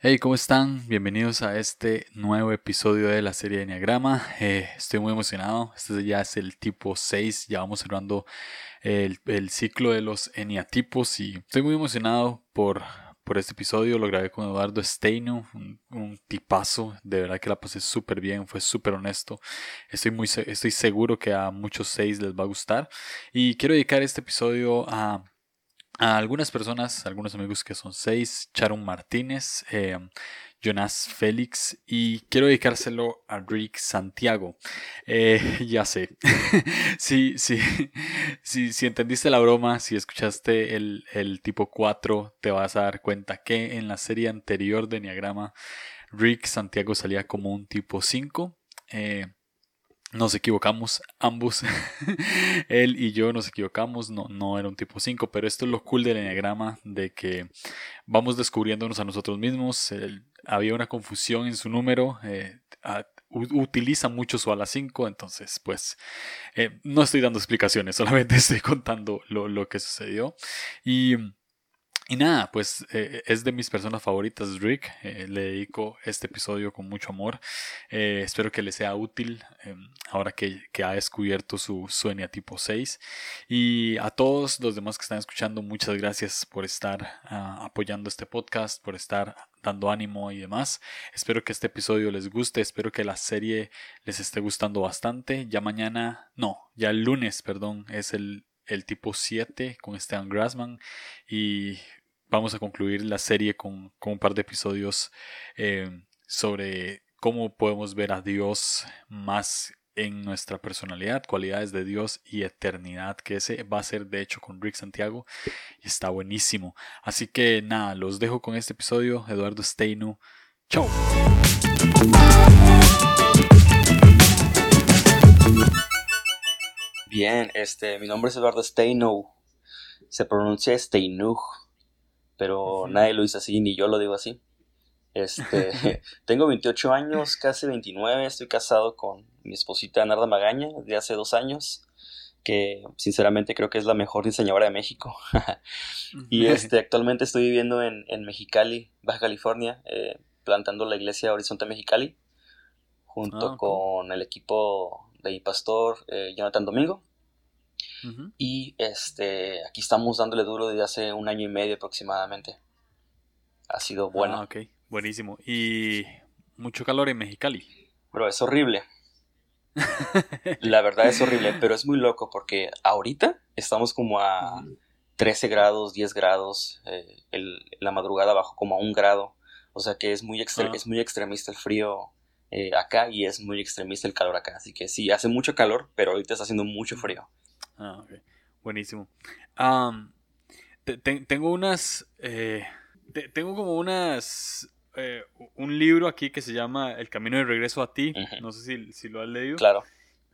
Hey, ¿cómo están? Bienvenidos a este nuevo episodio de la serie de Enneagrama. Eh, estoy muy emocionado. Este ya es el tipo 6. Ya vamos cerrando el, ciclo de los eniatipos y estoy muy emocionado por, por este episodio. Lo grabé con Eduardo Steino, un, tipazo. De verdad que la pasé súper bien, fue súper honesto. Estoy, muy, estoy seguro que a muchos 6 les va a gustar. Y quiero dedicar este episodio a a algunas personas, algunos amigos que son seis, Charon Martínez, eh, Jonas Félix y quiero dedicárselo a Rick Santiago. Eh, ya sé, si, sí, sí, si entendiste la broma, si escuchaste el, el, tipo 4, te vas a dar cuenta que en la serie anterior de Enneagrama, Rick Santiago salía como un tipo 5. Eh, nos equivocamos ambos. Él y yo nos equivocamos. No, no era un tipo 5. Pero esto es lo cool del enneagrama. De que vamos descubriéndonos a nosotros mismos. había una confusión en su número. Eh, utiliza mucho su ala 5. Entonces, pues, eh, no estoy dando explicaciones. Solamente estoy contando lo, lo que sucedió. Y y nada, pues eh, es de mis personas favoritas, Rick. Eh, le dedico este episodio con mucho amor. Eh, espero que le sea útil ahora que, ha descubierto su sueña tipo 6. Y a todos los demás que están escuchando, muchas gracias por estar ah, apoyando este podcast, por estar dando ánimo y demás. Espero que este episodio les guste, espero que la serie les esté gustando bastante. Ya mañana, no, ya el lunes, perdón, es el el tipo 7 con Esteban Grassman y vamos a concluir la serie con, un par de episodios eh, sobre cómo podemos ver a Dios más en nuestra personalidad, cualidades de Dios y eternidad, que ese va a ser de hecho con Rick Santiago y está buenísimo. Así que nada, los dejo con este episodio. Eduardo Steinu. Chao. Bien, este, mi nombre es Eduardo Steinu. Se pronuncia Steinug pero nadie lo dice así, ni yo lo digo así. Este, tengo 28 años, casi 29, estoy casado con mi esposita Narda Magaña de hace dos años, que sinceramente creo que es la mejor diseñadora de México. y este, actualmente estoy viviendo en, en Mexicali, Baja California, eh, plantando la iglesia Horizonte Mexicali, junto ah, con el equipo de mi pastor eh, Jonathan Domingo. Y este, aquí estamos dándole duro desde hace un año y medio aproximadamente. Ha sido bueno. Ah, ok, buenísimo. ¿Y mucho calor en Mexicali? Pero es horrible. La verdad es horrible, pero es muy loco porque ahorita estamos como a 13 grados, 10 grados, eh, la madrugada bajo como a un grado. O sea que es muy, ah. es muy extremista el frío eh, acá y es muy extremista el calor acá. Así que sí, hace mucho calor, pero ahorita está haciendo mucho frío. Ah, ok. Buenísimo. tengo unas. Eh, tengo como unas. Eh, un libro aquí que se llama El camino de regreso a ti. No sé si, lo has leído. Claro.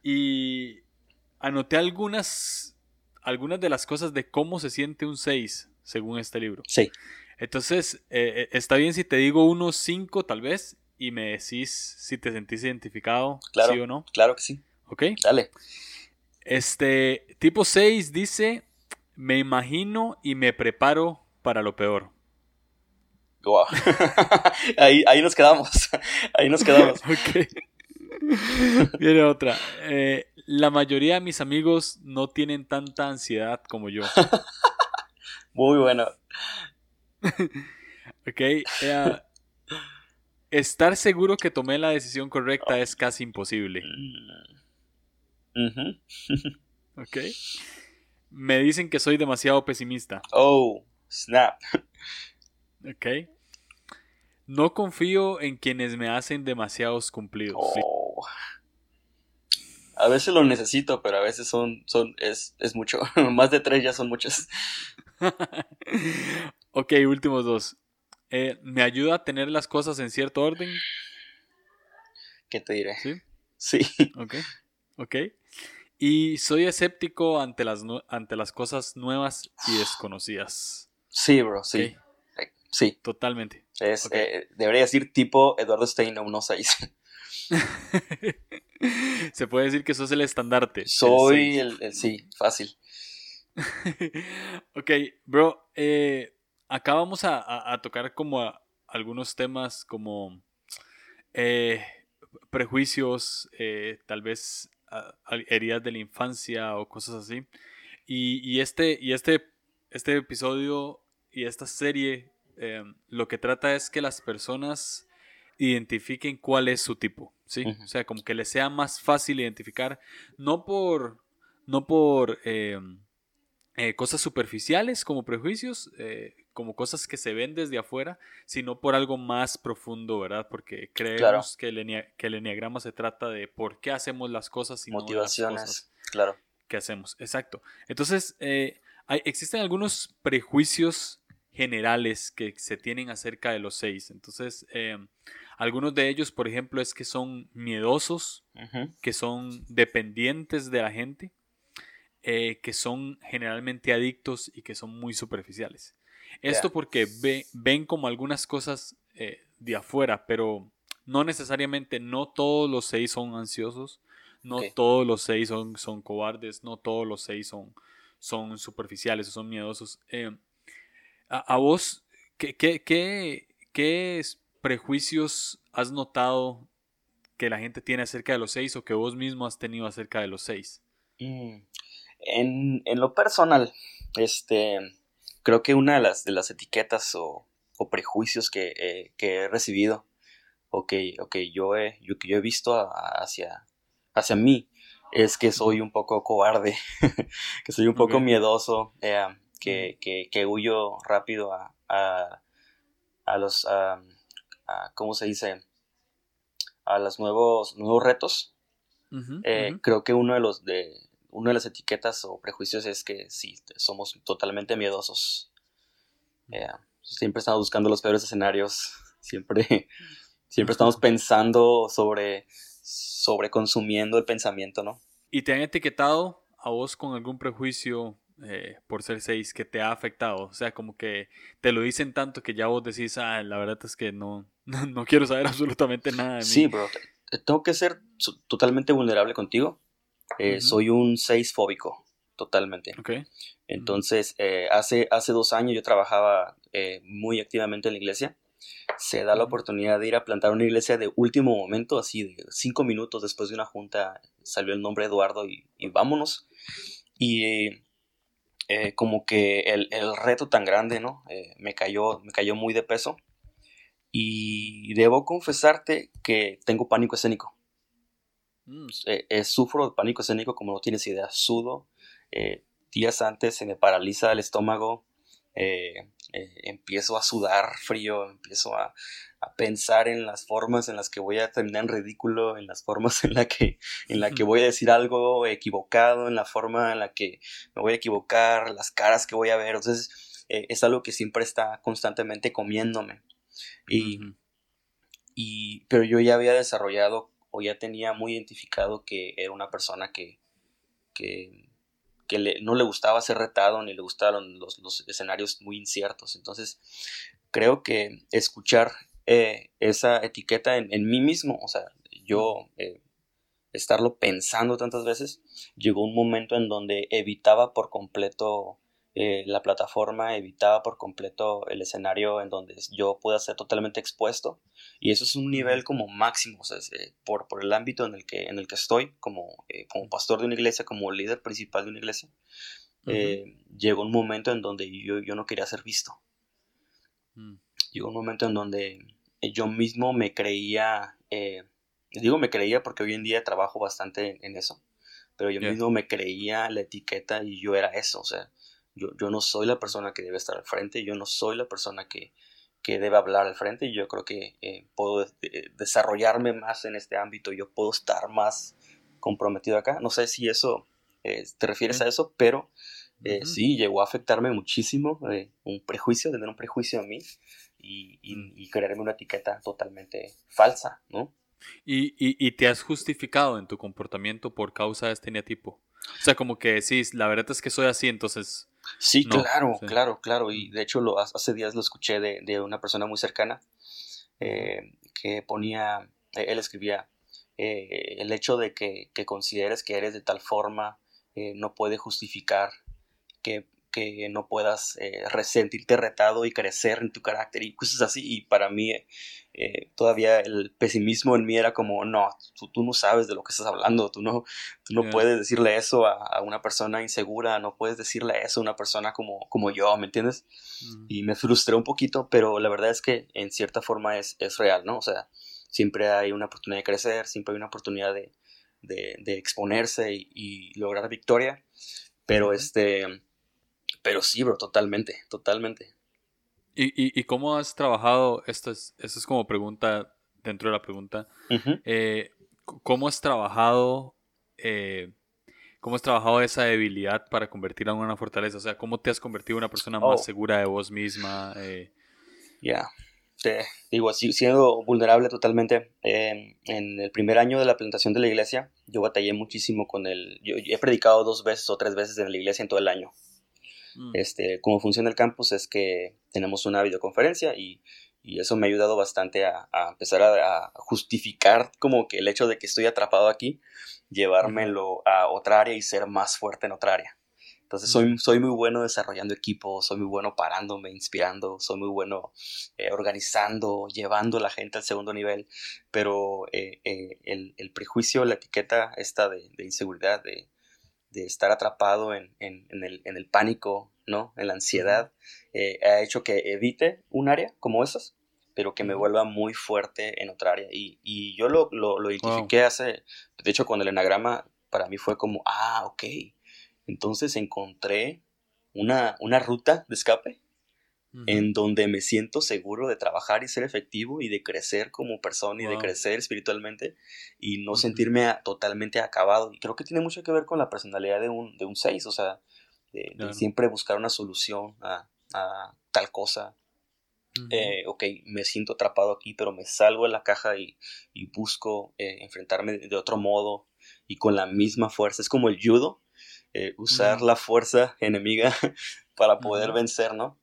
Y anoté algunas. Algunas de las cosas de cómo se siente un 6 según este libro. Sí. Entonces, eh, está bien si te digo unos 5 tal vez y me decís si te sentís identificado, claro, sí o no. Claro que sí. Ok. Dale. Este, tipo 6 dice, me imagino y me preparo para lo peor. Wow. ahí, ahí nos quedamos. ahí nos quedamos. ok. Viene otra. Eh, la mayoría de mis amigos no tienen tanta ansiedad como yo. Muy bueno. ok. estar seguro que tomé la decisión correcta es casi imposible. Mm. Ok. Me dicen que soy demasiado pesimista. Oh, snap. Ok. No confío en quienes me hacen demasiados cumplidos. Oh. A veces lo necesito, pero a veces son, son, es, es mucho. Más de tres ya son muchos. ok, últimos dos. Eh, ¿Me ayuda a tener las cosas en cierto orden? ¿Qué te diré? Sí. Sí. Ok. Ok. Y soy escéptico ante las, ante las cosas nuevas y desconocidas. Sí, bro, sí. Sí. Totalmente. Es, eh, debería decir tipo Eduardo Stein 1.6. Se puede decir que sos el estandarte. Soy el, sí, fácil. ok, bro, eh, acá vamos a, tocar como algunos temas como eh, prejuicios, eh, tal vez heridas de la infancia o cosas así. Y, este, y este, este episodio y esta serie em, lo que trata es que las personas identifiquen cuál es su tipo, ¿sí? O sea, como que les sea más fácil identificar, no por, no por em, eh, cosas superficiales como prejuicios, eh, como cosas que se ven desde afuera, sino por algo más profundo, ¿verdad? Porque creemos que, el que el enneagrama se trata de por qué hacemos las cosas y Motivaciones, no las cosas claro. que hacemos. Exacto. Entonces, eh, hay, existen algunos prejuicios generales que se tienen acerca de los seis. Entonces, em, algunos de ellos, por ejemplo, es que son miedosos, que son dependientes de la gente, eh, que son generalmente adictos y que son muy superficiales. Esto porque ven como algunas cosas eh, de afuera, pero no necesariamente, no todos los seis son ansiosos, no todos los seis son, son cobardes, no todos los seis son, son superficiales o son miedosos. Eh, a, vos, ¿qué, qué, qué, prejuicios has notado que la gente tiene acerca de los seis o que vos mismo has tenido acerca de los seis? Mm, en, en, lo personal, este, creo que una de las, de las etiquetas o, prejuicios que, he recibido o que, yo, he, yo, que yo he visto hacia, hacia mí es que soy un poco cobarde, que soy un poco miedoso, eh, que, que, huyo rápido a, a, los, a, ¿cómo se dice? A los nuevos, nuevos retos. Eh, creo que uno de los de una de las etiquetas o prejuicios es que sí, somos totalmente miedosos. Eh, siempre estamos buscando los peores escenarios, siempre, siempre estamos pensando sobre, sobre consumiendo el pensamiento, ¿no? ¿Y te han etiquetado a vos con algún prejuicio eh, por ser seis que te ha afectado? O sea, como que te lo dicen tanto que ya vos decís, ah, la verdad es que no, no, quiero saber absolutamente nada de mí. Sí, bro, tengo que ser totalmente vulnerable contigo. Eh, soy un 6 fóbico, totalmente. Entonces, eh, hace, hace dos años yo trabajaba eh, muy activamente en la iglesia. Se da la oportunidad de ir a plantar una iglesia de último momento, así de cinco minutos después de una junta salió el nombre Eduardo y, vámonos. Y como que el, el, reto tan grande, ¿no? me, cayó, me cayó muy de peso. Y debo confesarte que tengo pánico escénico. Mm, eh, eh, sufro de pánico escénico como no tienes idea. Sudo. Eh, días antes se me paraliza el estómago. empiezo a sudar frío. Empiezo a, pensar en las formas en las que voy a terminar en ridículo. En las formas en la que, en la que voy a decir algo equivocado. En la forma en la que me voy a equivocar. Las caras que voy a ver. Entonces es algo que siempre está constantemente comiéndome. Y, y, pero yo ya había desarrollado o ya tenía muy identificado que era una persona que, que, no le gustaba ser retado ni le gustaban los, escenarios muy inciertos. Entonces, creo que escuchar eh, esa etiqueta en, mí mismo, o sea, yo eh, estarlo pensando tantas veces, llegó un momento en donde evitaba por completo eh, la plataforma evitaba por completo el escenario en donde yo pueda ser totalmente expuesto y eso es un nivel como máximo o sea, eh, por, por el ámbito en el que, en el que estoy como, eh, como pastor de una iglesia, como líder principal de una iglesia llegó un momento en donde yo, yo no quería ser visto. Mm. llegó un momento en donde yo mismo me creía digo me creía porque hoy en día trabajo bastante en, eso pero yo mismo me creía la etiqueta y yo era eso o sea yo, yo no soy la persona que debe estar al frente, yo no soy la persona que, debe hablar al frente y yo creo que eh, puedo desarrollarme más en este ámbito, yo puedo estar más comprometido acá. No sé si eso eh, te refieres a eso, pero eh, sí, llegó a afectarme muchísimo un prejuicio, tener un prejuicio a mí y, y, crearme una etiqueta totalmente falsa, ¿no? ¿Y, y, y te has justificado en tu comportamiento por causa de este neatipo? O sea, como que sí, la verdad es que soy así, entonces Sí, claro, claro, claro. Y de hecho lo, hace días lo escuché de, una persona muy cercana eh, que ponía, e, él escribía, eh, el hecho de que, consideres que eres de tal forma eh, no puede justificar que, que no puedas eh, resentirte retado y crecer en tu carácter y cosas así. Y para mí eh, todavía el pesimismo en mí era como, no, tú, no sabes de lo que estás hablando, tú no, tú no puedes decirle eso a, una persona insegura, no puedes decirle eso a una persona como, como yo, ¿me entiendes? Y me frustré un poquito, pero la verdad es que en cierta forma es, es real, ¿no? O sea, siempre hay una oportunidad de crecer, siempre hay una oportunidad de, de, exponerse y, lograr victoria, pero este, pero sí, bro, totalmente, totalmente. ¿Y, y, cómo has trabajado? Esto es, esto es como pregunta dentro de la pregunta. Eh, ¿Cómo has trabajado? Eh, ¿Cómo has trabajado esa debilidad para convertirla en una fortaleza? O sea, ¿cómo te has convertido en una persona más oh. segura de vos misma? Eh, ya, digo, siendo vulnerable totalmente. en el primer año de la plantación de la iglesia, yo batallé muchísimo con el... Yo, he predicado dos veces o tres veces en la iglesia en todo el año. Mm. Este, cómo funciona el campus es que tenemos una videoconferencia y, y eso me ha ayudado bastante a, empezar a, justificar como que el hecho de que estoy atrapado aquí, llevármelo a otra área y ser más fuerte en otra área. Entonces soy, soy muy bueno desarrollando equipos, soy muy bueno parándome, inspirando, soy muy bueno eh, organizando, llevando a la gente al segundo nivel, pero eh, eh, el, el, prejuicio, la etiqueta esta de, de inseguridad, de, de estar atrapado en, en, el, en, el, pánico, ¿no? En la ansiedad, eh, ha hecho que evite un área como esas, pero que me vuelva muy fuerte en otra área. Y, y yo lo, lo, lo identifiqué hace, de hecho, con el enagrama, para mí fue como, ah, ok. Entonces encontré una, una ruta de escape en donde me siento seguro de trabajar y ser efectivo y de crecer como persona y de crecer espiritualmente y no sentirme totalmente acabado. Y creo que tiene mucho que ver con la personalidad de un, de un 6, o sea, de, siempre buscar una solución a, tal cosa. Eh, ok, me siento atrapado aquí, pero me salgo de la caja y, busco eh, enfrentarme de, otro modo y con la misma fuerza. Es como el judo, eh, usar la fuerza enemiga para poder vencer, ¿no?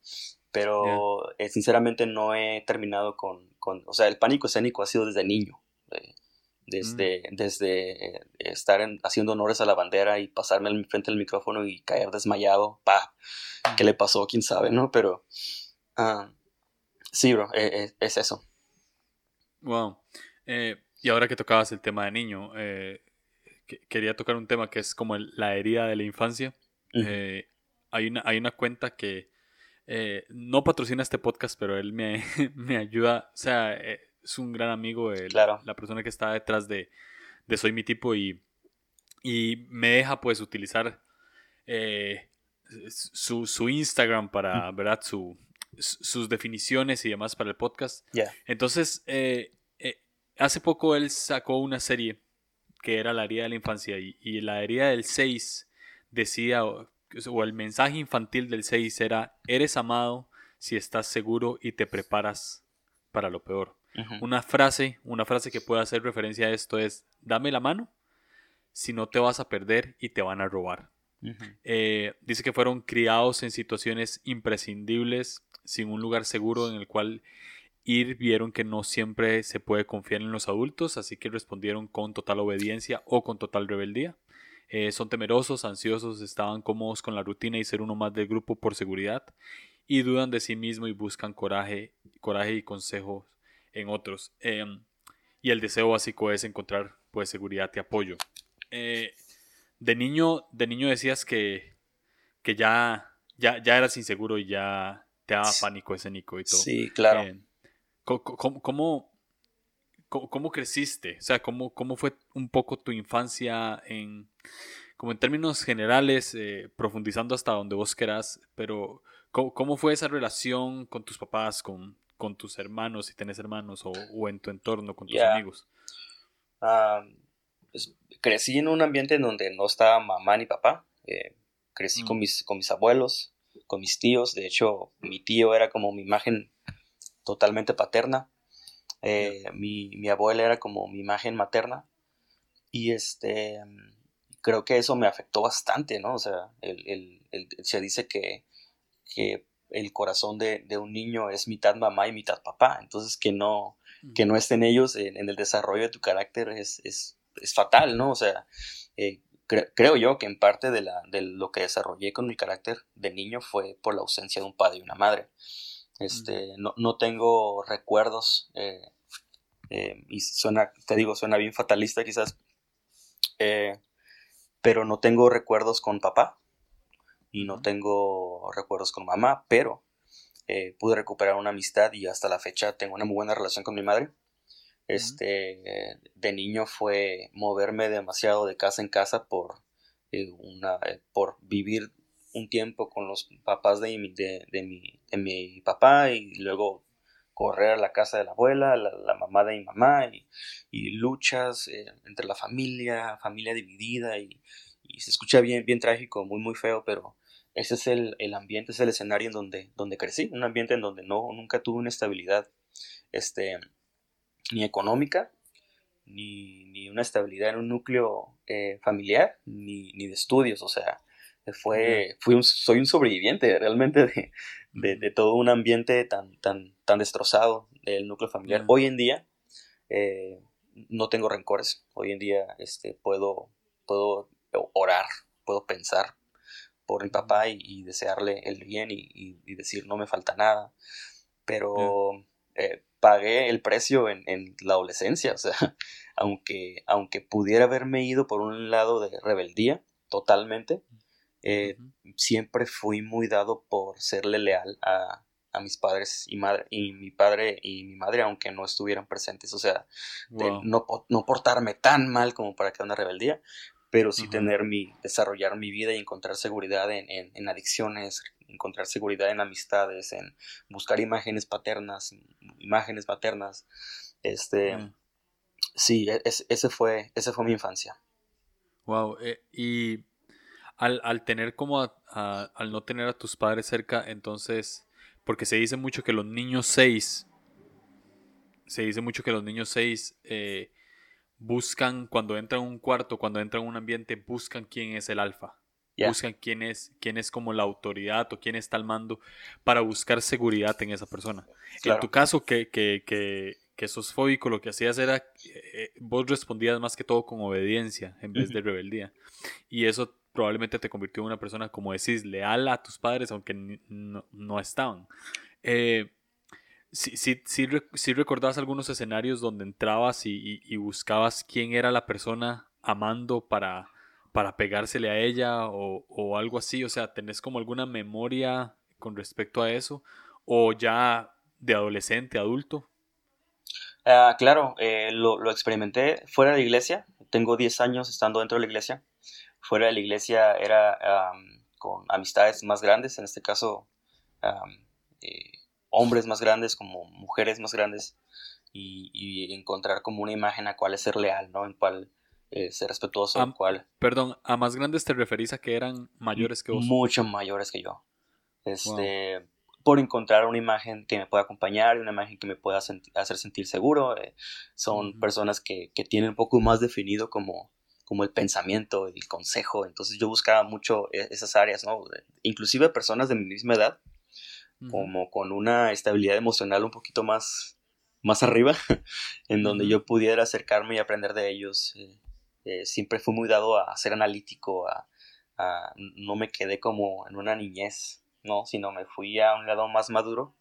Pero eh, sinceramente no he terminado con, con, o sea, el pánico escénico ha sido desde niño, desde, mm. desde eh, estar haciendo honores a la bandera y pasarme frente al micrófono y caer desmayado, pa, ¿qué le pasó? ¿Quién sabe, no? Pero, ah, sí, bro, eh, es eso. Wow. y ahora que tocabas el tema de niño, quería tocar un tema que es como la herida de la infancia. hay, una, hay una cuenta que eh, no patrocina este podcast, pero él me, me ayuda. O sea, eh, es un gran amigo, la persona que está detrás de, de Soy mi tipo y, y me deja pues utilizar eh, su, su, Instagram para, ¿verdad? Su, sus definiciones y demás para el podcast. Entonces, hace poco él sacó una serie que era la herida de la infancia y, y la herida del 6 decía o el mensaje infantil del 6 era, eres amado si estás seguro y te preparas para lo peor. Una frase, una frase que puede hacer referencia a esto es, dame la mano si no te vas a perder y te van a robar. Eh, dice que fueron criados en situaciones imprescindibles, sin un lugar seguro en el cual ir, vieron que no siempre se puede confiar en los adultos, así que respondieron con total obediencia o con total rebeldía. Eh, son temerosos, ansiosos, estaban cómodos con la rutina y ser uno más del grupo por seguridad y dudan de sí mismo y buscan coraje, coraje y consejos en otros. Em, y el deseo básico es encontrar pues seguridad y apoyo. Eh, de niño, de niño decías que, que ya, ya, ya eras inseguro y ya te daba pánico escénico y todo. Sí, claro. Eh, ¿cómo, cómo, creciste? O sea, ¿cómo, ¿cómo fue un poco tu infancia en, como en términos generales, eh, profundizando hasta donde vos querás, pero ¿cómo, fue esa relación con tus papás, con, con tus hermanos, si tenés hermanos, o, en tu entorno, con tus amigos? Pues, crecí en un ambiente en donde no estaba mamá ni papá. Eh, crecí con, mm. mis, con mis abuelos, con mis tíos. De hecho, mi tío era como mi imagen totalmente paterna. Eh, mi, mi, abuela era como mi imagen materna. Y este, creo que eso me afectó bastante, ¿no? O sea, el, el, se dice que, que el corazón de, de, un niño es mitad mamá y mitad papá. Entonces, que no, que no estén ellos en, el desarrollo de tu carácter es, es, es fatal, ¿no? O sea, eh, creo yo que en parte de, la, de lo que desarrollé con mi carácter de niño fue por la ausencia de un padre y una madre. Este, no, no, tengo recuerdos, eh, eh, y suena, te digo, suena bien fatalista quizás, eh, pero no tengo recuerdos con papá y no tengo recuerdos con mamá, pero pude recuperar una amistad y hasta la fecha tengo una muy buena relación con mi madre. Este, de niño fue moverme demasiado de casa en casa por, una, por vivir un tiempo con los papás de, de, de, mi, de mi papá y luego correr a la casa de la abuela, la, mamá de mi mamá y, luchas eh, entre la familia, familia dividida y, se escucha bien, bien trágico, muy muy feo, pero ese es el, el, ambiente, es el escenario en donde, donde crecí, un ambiente en donde no, nunca tuve una estabilidad este, ni económica, ni, ni una estabilidad en un núcleo eh, familiar, ni, ni de estudios, o sea, fue, fui un, soy un sobreviviente realmente de, de, todo un ambiente tan, tan, tan destrozado del núcleo familiar. Hoy en día eh, no tengo rencores, hoy en día este, puedo, puedo orar, puedo pensar por mi papá y, desearle el bien y, decir no me falta nada, pero eh, pagué el precio en, en, la adolescencia, o sea, aunque, aunque pudiera haberme ido por un lado de rebeldía totalmente, eh, siempre fui muy dado por serle leal a, mis padres y madre y mi padre y mi madre aunque no estuvieran presentes. O sea no, no, portarme tan mal como para que una rebeldía pero sí tener mi desarrollar mi vida y encontrar seguridad en, en, adicciones encontrar seguridad en amistades en buscar imágenes paternas imágenes maternas este sí e, ese fue ese fue mi infancia. Wow eh, y al, tener como al no tener a tus padres cerca, entonces, porque se dice mucho que los niños seis, se dice mucho que los niños seis eh, buscan, cuando entran a un cuarto, cuando entran a un ambiente, buscan quién es el alfa. Buscan quién es, quién es como la autoridad o quién está al mando para buscar seguridad en esa persona. En tu caso, que, que, que, que sos fóbico, lo que hacías era, eh, vos respondías más que todo con obediencia en vez de rebeldía. Y eso probablemente te convirtió en una persona, como decís, leal a tus padres, aunque no, estaban. Eh, si sí, recordabas algunos escenarios donde entrabas y, buscabas quién era la persona amando para, para pegársele a ella o, algo así? O sea, ¿tenés como alguna memoria con respecto a eso? ¿O ya de adolescente, adulto? Ah, claro, eh, lo, lo, experimenté fuera de la iglesia. Tengo 10 años estando dentro de la iglesia fuera de la iglesia era con amistades más grandes, en este caso eh, hombres más grandes como mujeres más grandes y, encontrar como una imagen a cuál es ser leal, ¿no? En cuál eh, ser respetuoso, en cuál... Perdón, ¿a más grandes te referís a que eran mayores que vos? Mucho mayores que yo. Este, Por encontrar una imagen que me pueda acompañar, una imagen que me pueda hacer sentir seguro. Eh, son personas que, que tienen un poco más definido como como el pensamiento, el consejo. Entonces yo buscaba mucho e, esas áreas, ¿no? Inclusive personas de mi misma edad, como con una estabilidad emocional un poquito más, más arriba, en donde yo pudiera acercarme y aprender de ellos. Eh, eh, siempre fui muy dado a ser analítico, a, no me quedé como en una niñez, ¿no? Sino me fui a un lado más maduro,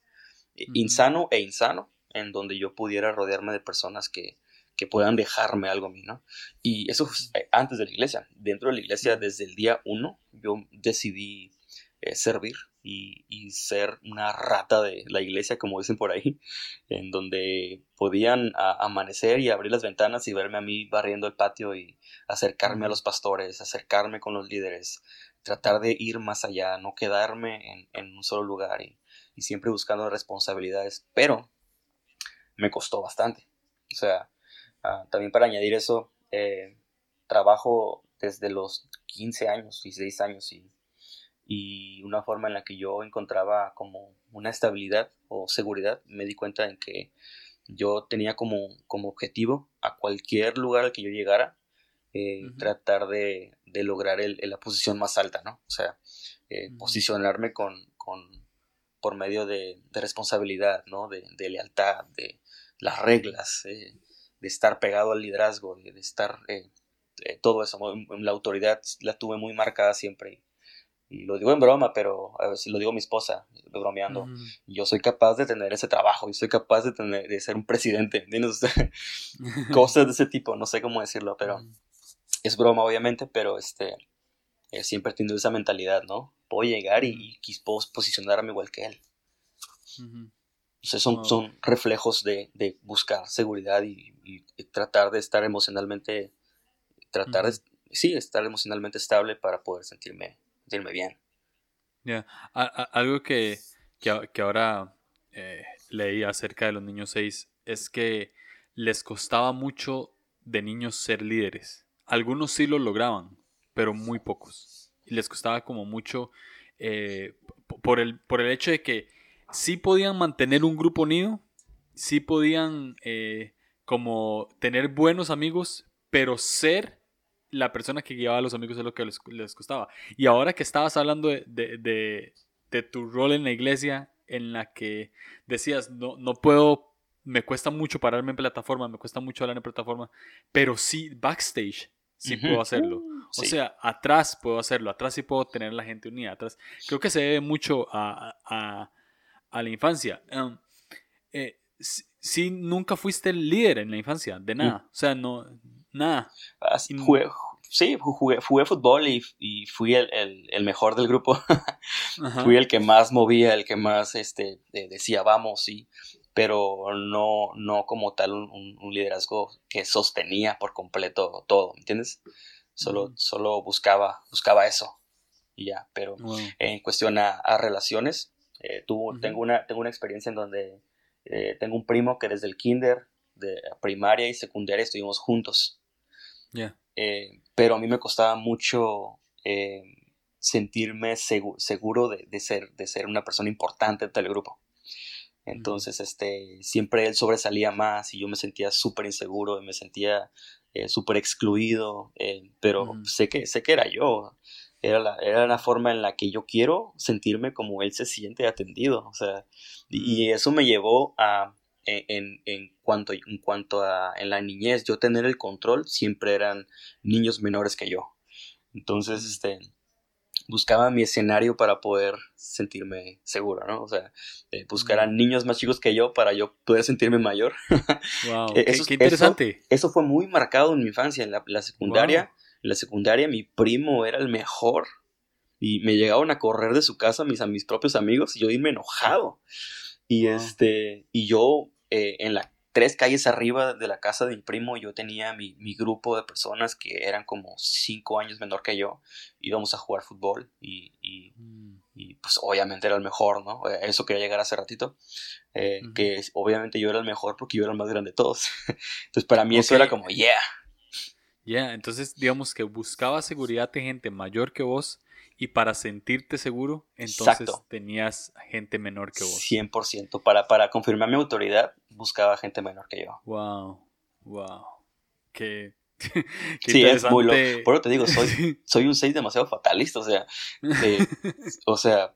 insano e insano, en donde yo pudiera rodearme de personas que, que puedan dejarme algo a mí, ¿no? Y eso eh, antes de la iglesia. Dentro de la iglesia, desde el día uno, yo decidí eh, servir y, ser una rata de la iglesia, como dicen por ahí, en donde podían amanecer y abrir las ventanas y verme a mí barriendo el patio y acercarme a los pastores, acercarme con los líderes, tratar de ir más allá, no quedarme en, un solo lugar y, y siempre buscando responsabilidades, pero me costó bastante. O sea, Ah, también para añadir eso, eh, trabajo desde los 15 años, 16 años y, y una forma en la que yo encontraba como una estabilidad o seguridad, me di cuenta en que yo tenía como, como objetivo a cualquier lugar al que yo llegara, eh, tratar de, de lograr el, la posición más alta, ¿no? O sea, eh, posicionarme con, con, por medio de, de responsabilidad, ¿no? De, de, lealtad, de las reglas, de estar pegado al liderazgo, de, estar eh, eh, todo eso, la autoridad la tuve muy marcada siempre. Y lo digo en broma, pero a ver si lo digo a mi esposa, bromeando. Yo soy capaz de tener ese trabajo, y soy capaz de, tener, de ser un presidente. Cosas de ese tipo, no sé cómo decirlo, pero es broma, obviamente, pero este, eh, siempre he tenido esa mentalidad, ¿no? Puedo llegar y, y puedo posicionarme igual que él. Son, son reflejos de, de buscar seguridad y, tratar de estar emocionalmente, tratar de, sí, estar emocionalmente estable para poder sentirme, sentirme bien. Ya, algo que, que, ahora eh, leí acerca de los niños 6 es que les costaba mucho de niños ser líderes. Algunos sí lo lograban, pero muy pocos. Y les costaba como mucho eh, por, el, por el hecho de que sí podían mantener un grupo unido, sí podían eh, como tener buenos amigos, pero ser la persona que guiaba a los amigos es lo que les, costaba. Y ahora que estabas hablando de, tu rol en la iglesia, en la que decías, no, no puedo, me cuesta mucho pararme en plataforma, me cuesta mucho hablar en plataforma, pero sí backstage sí puedo hacerlo. Uh, o sea, atrás puedo hacerlo, atrás sí puedo tener la gente unida, atrás. Creo que se debe mucho a, a, la infancia. Um, eh, sí, nunca fuiste el líder en la infancia, de nada. O sea, no, nada. sí, jugué, jugué fútbol y, y fui el, el, mejor del grupo. fui el que más movía, el que más este, decía vamos y pero no, no como tal un, liderazgo que sostenía por completo todo, ¿me entiendes? Solo, solo buscaba, buscaba eso y ya, pero en cuestión a, relaciones, eh, tengo, una, tengo una experiencia en donde eh, tengo un primo que desde el kinder, de primaria y secundaria estuvimos juntos. Eh, pero a mí me costaba mucho sentirme seguro, de, ser, de ser una persona importante en el grupo. Entonces, este, siempre él sobresalía más y yo me sentía súper inseguro y me sentía eh, súper excluido, eh, pero sé, que, sé que era yo. Era la, era la forma en la que yo quiero sentirme como él se siente atendido. O sea, y eso me llevó a, e, en, en, cuanto, en cuanto a en la niñez, yo tener el control, siempre eran niños menores que yo. Entonces, este, buscaba mi escenario para poder sentirme seguro, ¿no? O sea, buscar a niños más chicos que yo para yo poder sentirme mayor. Wow, e, eso, qué, interesante. Eso, fue muy marcado en mi infancia, en la, secundaria. En la secundaria mi primo era el mejor y me llegaban a correr de su casa mis, a mis propios amigos y yo irme enojado. Y este, y yo eh, en la tres calles arriba de la casa de mi primo yo tenía mi, grupo de personas que eran como cinco años menor que yo. Íbamos a jugar fútbol y, y, mm. pues obviamente era el mejor, ¿no? Eh, eso quería llegar hace ratito. Eh, que obviamente yo era el mejor porque yo era el más grande de todos. Entonces para mí eso era como, yeah. Yeah, entonces digamos que buscaba seguridad de gente mayor que vos y para sentirte seguro, entonces tenías gente menor que vos. 100%. Para, para confirmar mi autoridad, buscaba gente menor que yo. Wow, wow. Qué, sí, es muy loco. Por eso te digo, soy, soy un 6 demasiado fatalista, o sea, o sea...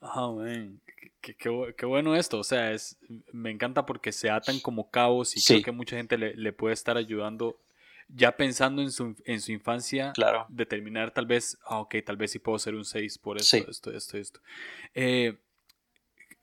oh, man. Qué, qué, bueno esto, o sea, es, me encanta porque se atan como cabos y creo que mucha gente le, le puede estar ayudando ya pensando en su, en su infancia, claro. determinar tal vez, ah, ok, tal vez sí puedo ser un 6 por esto, esto, esto, esto. Eh,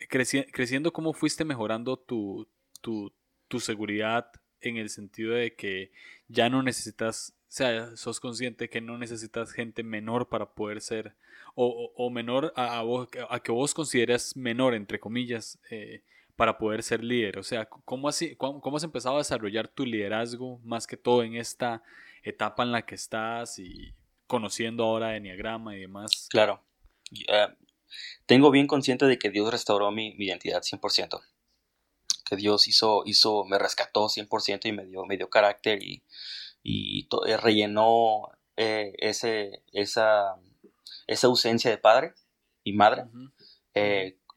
creciendo, ¿cómo fuiste mejorando tu, tu, tu, seguridad en el sentido de que ya no necesitas, sea, sos consciente que no necesitas gente menor para poder ser, o, o, menor a, vos, a, que vos consideras menor, entre comillas, eh, para poder ser líder? O sea, ¿cómo, así, cómo, has empezado a desarrollar tu liderazgo más que todo en esta etapa en la que estás y conociendo ahora Enneagrama y demás? Claro. tengo bien consciente de que Dios restauró mi, identidad 100%. Que Dios hizo, hizo, me rescató 100% y me dio, me dio carácter y, y eh, rellenó eh, ese, esa, esa ausencia de padre y madre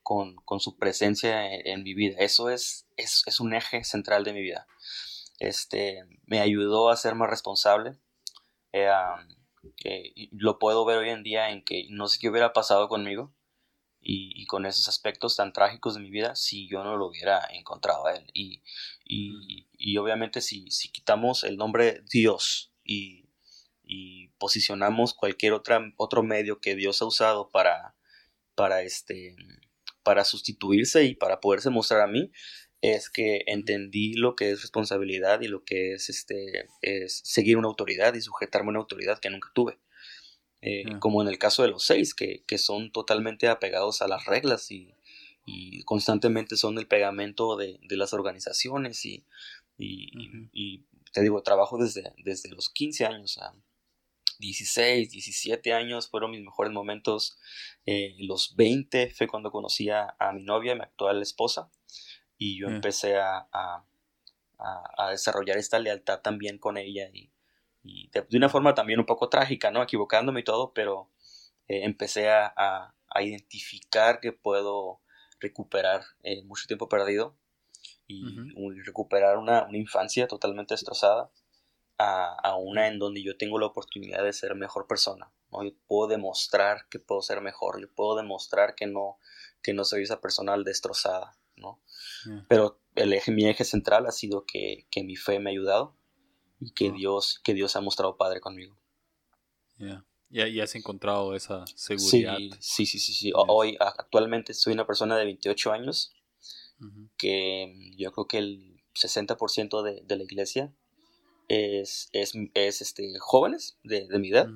con, su presencia en, mi vida. Eso es, es, un eje central de mi vida. Este, me ayudó a ser más responsable. Eh, lo puedo ver hoy en día en que no sé qué hubiera pasado conmigo y, con esos aspectos tan trágicos de mi vida si yo no lo hubiera encontrado a él. Y, y, obviamente si, si, quitamos el nombre Dios y, posicionamos cualquier otra, otro medio que Dios ha usado para, para, este, para sustituirse y para poderse mostrar a mí, es que entendí lo que es responsabilidad y lo que es, este, es seguir una autoridad y sujetarme a una autoridad que nunca tuve. Eh, como en el caso de los seis, que, son totalmente apegados a las reglas y, constantemente son el pegamento de, las organizaciones y, y, te digo, trabajo desde, desde los 15 años a 16, 17 años fueron mis mejores momentos. Eh, los 20 fue cuando conocí a, mi novia, mi actual esposa, y yo empecé a, a, a, desarrollar esta lealtad también con ella y, y de, una forma también un poco trágica, ¿no? Equivocándome y todo, pero eh, empecé a, a, identificar que puedo recuperar eh, mucho tiempo perdido y recuperar una, una, infancia totalmente destrozada a, a, una en donde yo tengo la oportunidad de ser mejor persona, ¿no? Yo puedo demostrar que puedo ser mejor, yo puedo demostrar que no, que no soy esa persona destrozada, ¿no? Pero el eje, mi eje central ha sido que, que mi fe me ha ayudado y que, Dios, que Dios ha mostrado Padre conmigo. Ya, y has encontrado esa seguridad. Sí, sí, sí, sí. Hoy, actualmente, soy una persona de 28 años que yo creo que el 60% de, de, la iglesia es, es, es este, jóvenes de, de mi edad.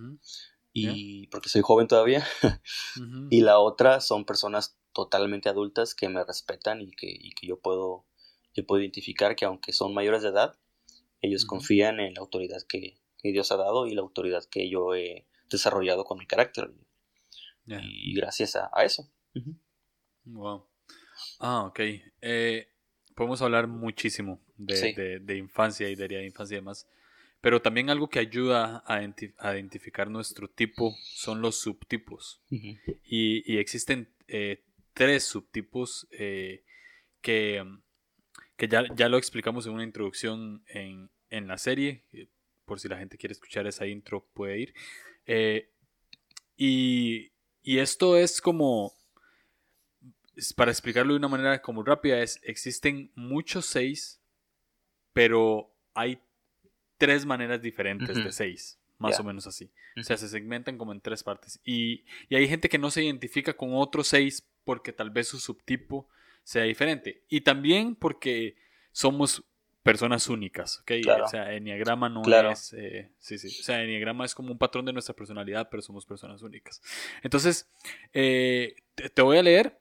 Y porque soy joven todavía. y la otra son personas totalmente adultas que me respetan y que, y que yo puedo yo puedo identificar que aunque son mayores de edad, ellos confían en la autoridad que, Dios ha dado y la autoridad que yo he desarrollado con mi carácter. Y gracias a, eso. Wow. Ah, ok. Eh, podemos hablar muchísimo de, de, infancia y de de infancia y demás. Pero también algo que ayuda a, identificar nuestro tipo son los subtipos. y, existen eh, tres subtipos eh, que, que ya, ya, lo explicamos en una introducción en, en la serie. Eh, por si la gente quiere escuchar esa intro, puede ir. Eh, y, y, esto es como, para explicarlo de una manera como rápida, es, existen muchos seis, pero hay tres maneras diferentes de seis, más o menos así. O sea, se segmentan como en tres partes. Y, y, hay gente que no se identifica con otros seis porque tal vez su subtipo sea diferente. Y también porque somos personas únicas, ¿ok? O sea, Enneagrama no es... Eh, sí, sí. O sea, Enneagrama es como un patrón de nuestra personalidad, pero somos personas únicas. Entonces, eh, te, voy a leer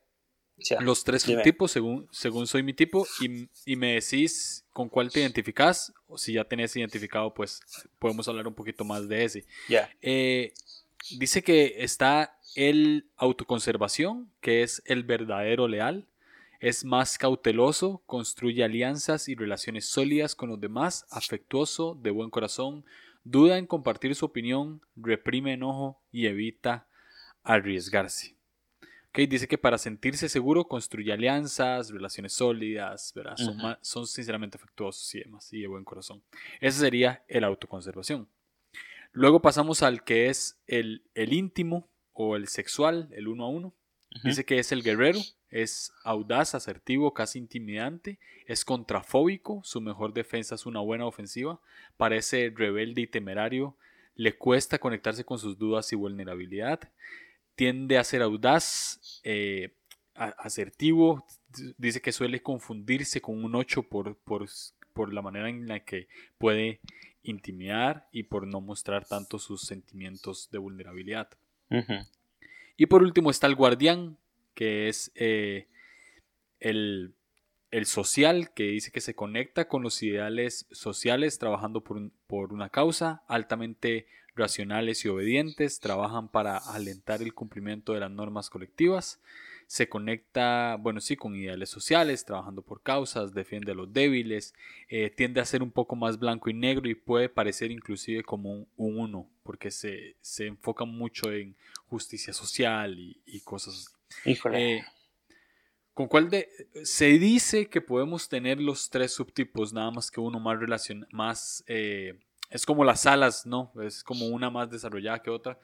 los tres tipos según, según soy mi tipo y, y, me decís con cuál te identificas. O si ya tenés identificado, pues podemos hablar un poquito más de ese. Ya. Eh, dice que está el autoconservación, que es el verdadero leal. Es más cauteloso, construye alianzas y relaciones sólidas con los demás, afectuoso, de buen corazón, duda en compartir su opinión, reprime enojo y evita arriesgarse. Okay, dice que para sentirse seguro construye alianzas, relaciones sólidas, Son, sinceramente afectuosos y demás, y de buen corazón. Ese sería el autoconservación. Luego pasamos al que es el, el íntimo o el sexual, el uno a uno. Dice que es el guerrero, es audaz, asertivo, casi intimidante, es contrafóbico, su mejor defensa es una buena ofensiva, parece rebelde y temerario, le cuesta conectarse con sus dudas y vulnerabilidad, tiende a ser audaz, eh, asertivo, dice que suele confundirse con un 8 por, por, la manera en la que puede intimidar y por no mostrar tanto sus sentimientos de vulnerabilidad. Y por último está el guardián, que es eh, el, social, que dice que se conecta con los ideales sociales trabajando por, por una causa, altamente racionales y obedientes, trabajan para alentar el cumplimiento de las normas colectivas, se conecta, bueno, sí, con ideales sociales, trabajando por causas, defiende a los débiles, eh, tiende a ser un poco más blanco y negro y puede parecer inclusive como un, uno, porque se, se, enfoca mucho en justicia social y, cosas así. Eh, ¿Con cuál de.? Se dice que podemos tener los tres subtipos, nada más que uno más relacion, más. Eh, es como las alas, ¿no? Es como una más desarrollada que otra.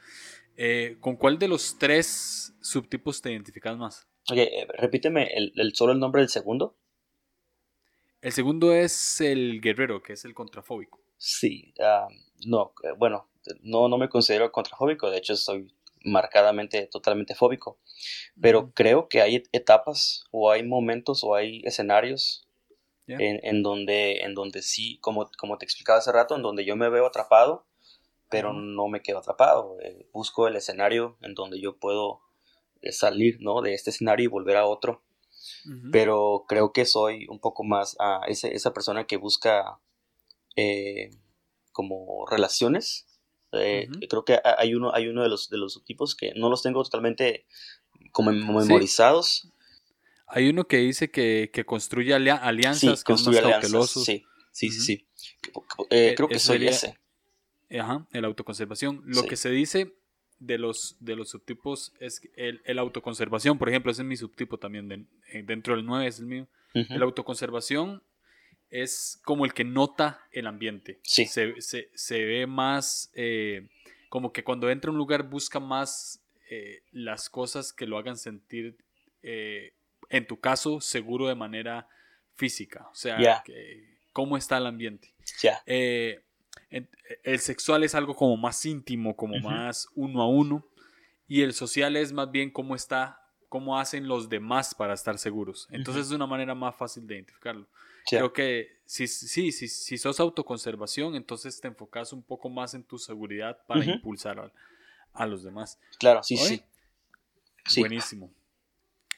Eh, ¿Con cuál de los tres subtipos te identificas más? Oye, repíteme el, el, solo el nombre del segundo. El segundo es el guerrero, que es el contrafóbico. Sí, ah, no, bueno, no, no me considero contrafóbico, de hecho soy marcadamente, totalmente fóbico, pero creo que hay etapas o hay momentos o hay escenarios en, en, donde, en donde sí, como, como te explicaba hace rato, en donde yo me veo atrapado, pero no me quedo atrapado, eh, busco el escenario en donde yo puedo eh, salir ¿no? de este escenario y volver a otro. Pero creo que soy un poco más a esa persona que busca eh, como relaciones. Eh, creo que hay uno, hay uno de los, de los subtipos que no los tengo totalmente como memorizados. Hay uno que dice que, construye alianzas, sí, construye alianzas, sí, sí, sí, eh, creo que soy ese. Ajá, el autoconservación. Lo que se dice de los, de los subtipos es el, el, autoconservación, por ejemplo, ese es mi subtipo también, dentro del 9 es el mío. El autoconservación es como el que nota el ambiente. Sí. Se, ve más, eh, como que cuando entra a un lugar busca más eh, las cosas que lo hagan sentir, eh, en tu caso, seguro de manera física. O sea, cómo está el ambiente. el sexual es algo como más íntimo, como más uno a uno. Y el social es más bien cómo está, cómo hacen los demás para estar seguros. Entonces es una manera más fácil de identificarlo. Creo que si, si, si, si, sos autoconservación, entonces te enfocas un poco más en tu seguridad para impulsar a, los demás. Claro, sí, sí. Buenísimo.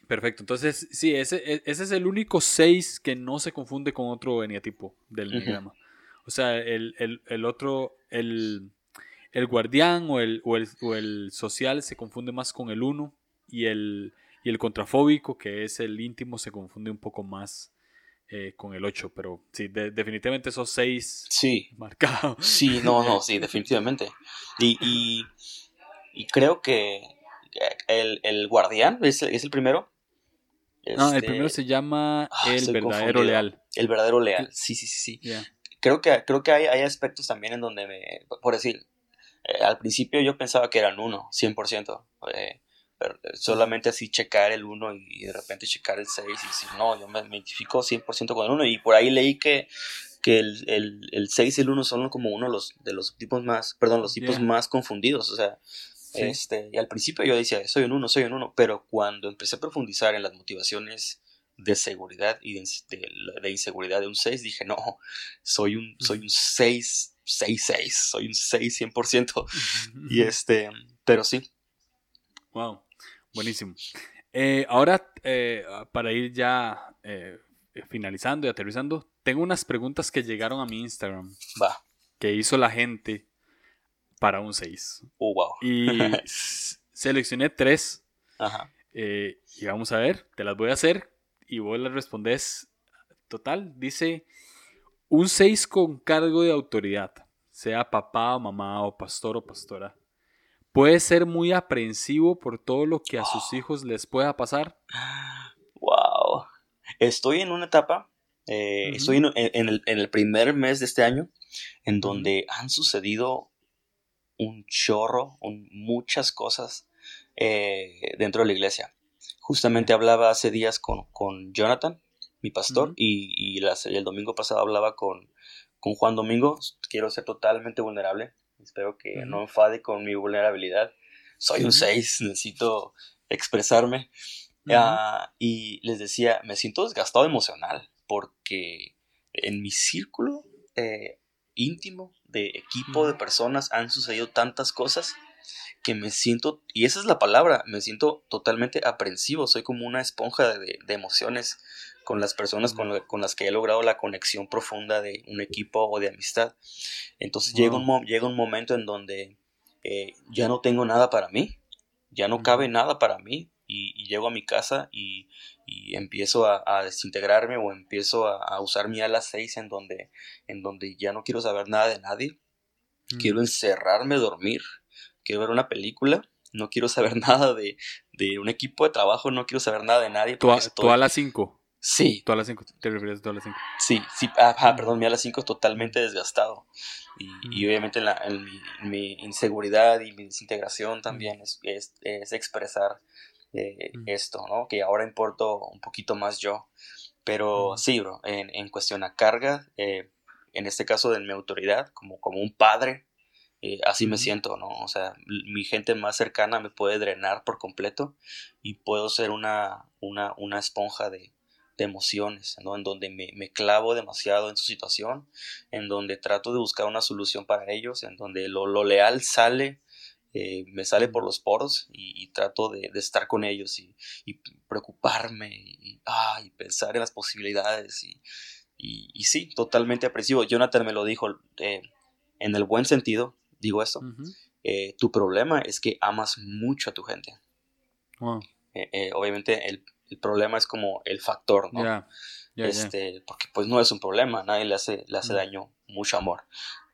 Perfecto. Entonces, sí, ese, e, ese es el único 6 que no se confunde con otro eneatipo del diagrama. O sea, el, otro, el, guardián o el, o el, social se confunde más con el 1 y el, y el contrafóbico, que es el íntimo, se confunde un poco más eh, con el 8, pero sí, definitivamente esos 6 sí. marcados. Sí, no, no, sí, definitivamente. Y, y, creo que el, el guardián es, es, el primero. No, el este, primero se llama ah, El verdadero leal. El verdadero leal, sí, sí, sí. sí. Creo que, creo que hay, hay, aspectos también en donde me, por decir, eh, al principio yo pensaba que eran uno, 100%. Eh, solamente así checar el 1 y de repente checar el 6 y decir, no, yo me, identifico 100% con el 1 y por ahí leí que, que el, el, el 6 y el 1 son como uno de los, de los tipos más, perdón, los tipos más confundidos, o sea, este, y al principio yo decía, soy un 1, soy un 1, pero cuando empecé a profundizar en las motivaciones de seguridad y de, de, inseguridad de un 6, dije, no, soy un, soy un 6, 6, 6, soy un 6 100%. y este, pero sí. Wow. Buenísimo. Eh, ahora, eh, para ir ya eh, finalizando y aterrizando, tengo unas preguntas que llegaron a mi Instagram. Va. Que hizo la gente para un 6. Oh, wow. Y seleccioné tres. Ajá. y vamos a ver, te las voy a hacer y vos las respondes. Total, dice un 6 con cargo de autoridad, sea papá o mamá o pastor o pastora puede ser muy aprensivo por todo lo que a sus hijos les pueda pasar. Wow. Estoy en una etapa, eh, estoy en, el, primer mes de este año, en donde han sucedido un chorro, muchas cosas eh, dentro de la iglesia. Justamente hablaba hace días con, Jonathan, mi pastor, y, el domingo pasado hablaba con, con Juan Domingo. Quiero ser totalmente vulnerable Espero que no enfade con mi vulnerabilidad. Soy un 6, necesito expresarme. Ah, y les decía, me siento desgastado emocional porque en mi círculo eh, íntimo de equipo de personas han sucedido tantas cosas que me siento, y esa es la palabra, me siento totalmente aprensivo, soy como una esponja de, de emociones con las personas con, con, las que he logrado la conexión profunda de un equipo o de amistad. Entonces llega, un, llega un momento en donde eh, ya no tengo nada para mí, ya no cabe nada para mí y, llego a mi casa y, y empiezo a, desintegrarme o empiezo a, usar mi ala 6 en donde, en donde ya no quiero saber nada de nadie, quiero encerrarme, dormir, quiero ver una película no quiero saber nada de, de, un equipo de trabajo, no quiero saber nada de nadie. ¿Tú, a las 5? Sí. Todas las cinco, te refieres a todas las cinco. Sí, sí, ajá, perdón, mi a las cinco totalmente desgastado. Y, y obviamente la, en mi, mi, inseguridad y mi desintegración también es, es, es expresar eh, esto, ¿no? Que ahora importo un poquito más yo. Pero sí, bro, en, en cuestión a carga, eh, en este caso de mi autoridad, como, como un padre, eh, así me siento, ¿no? O sea, mi gente más cercana me puede drenar por completo y puedo ser una, una, una esponja de, de emociones, ¿no? En donde me, me, clavo demasiado en su situación, en donde trato de buscar una solución para ellos, en donde lo, lo leal sale, eh, me sale por los poros y, trato de, de, estar con ellos y, y preocuparme y, ah, y, pensar en las posibilidades y, y, sí, totalmente apreciado. Jonathan me lo dijo eh, en el buen sentido, digo esto, eh, tu problema es que amas mucho a tu gente. obviamente el el problema es como el factor, ¿no? este, Porque pues no es un problema, nadie le hace, le hace daño mucho amor.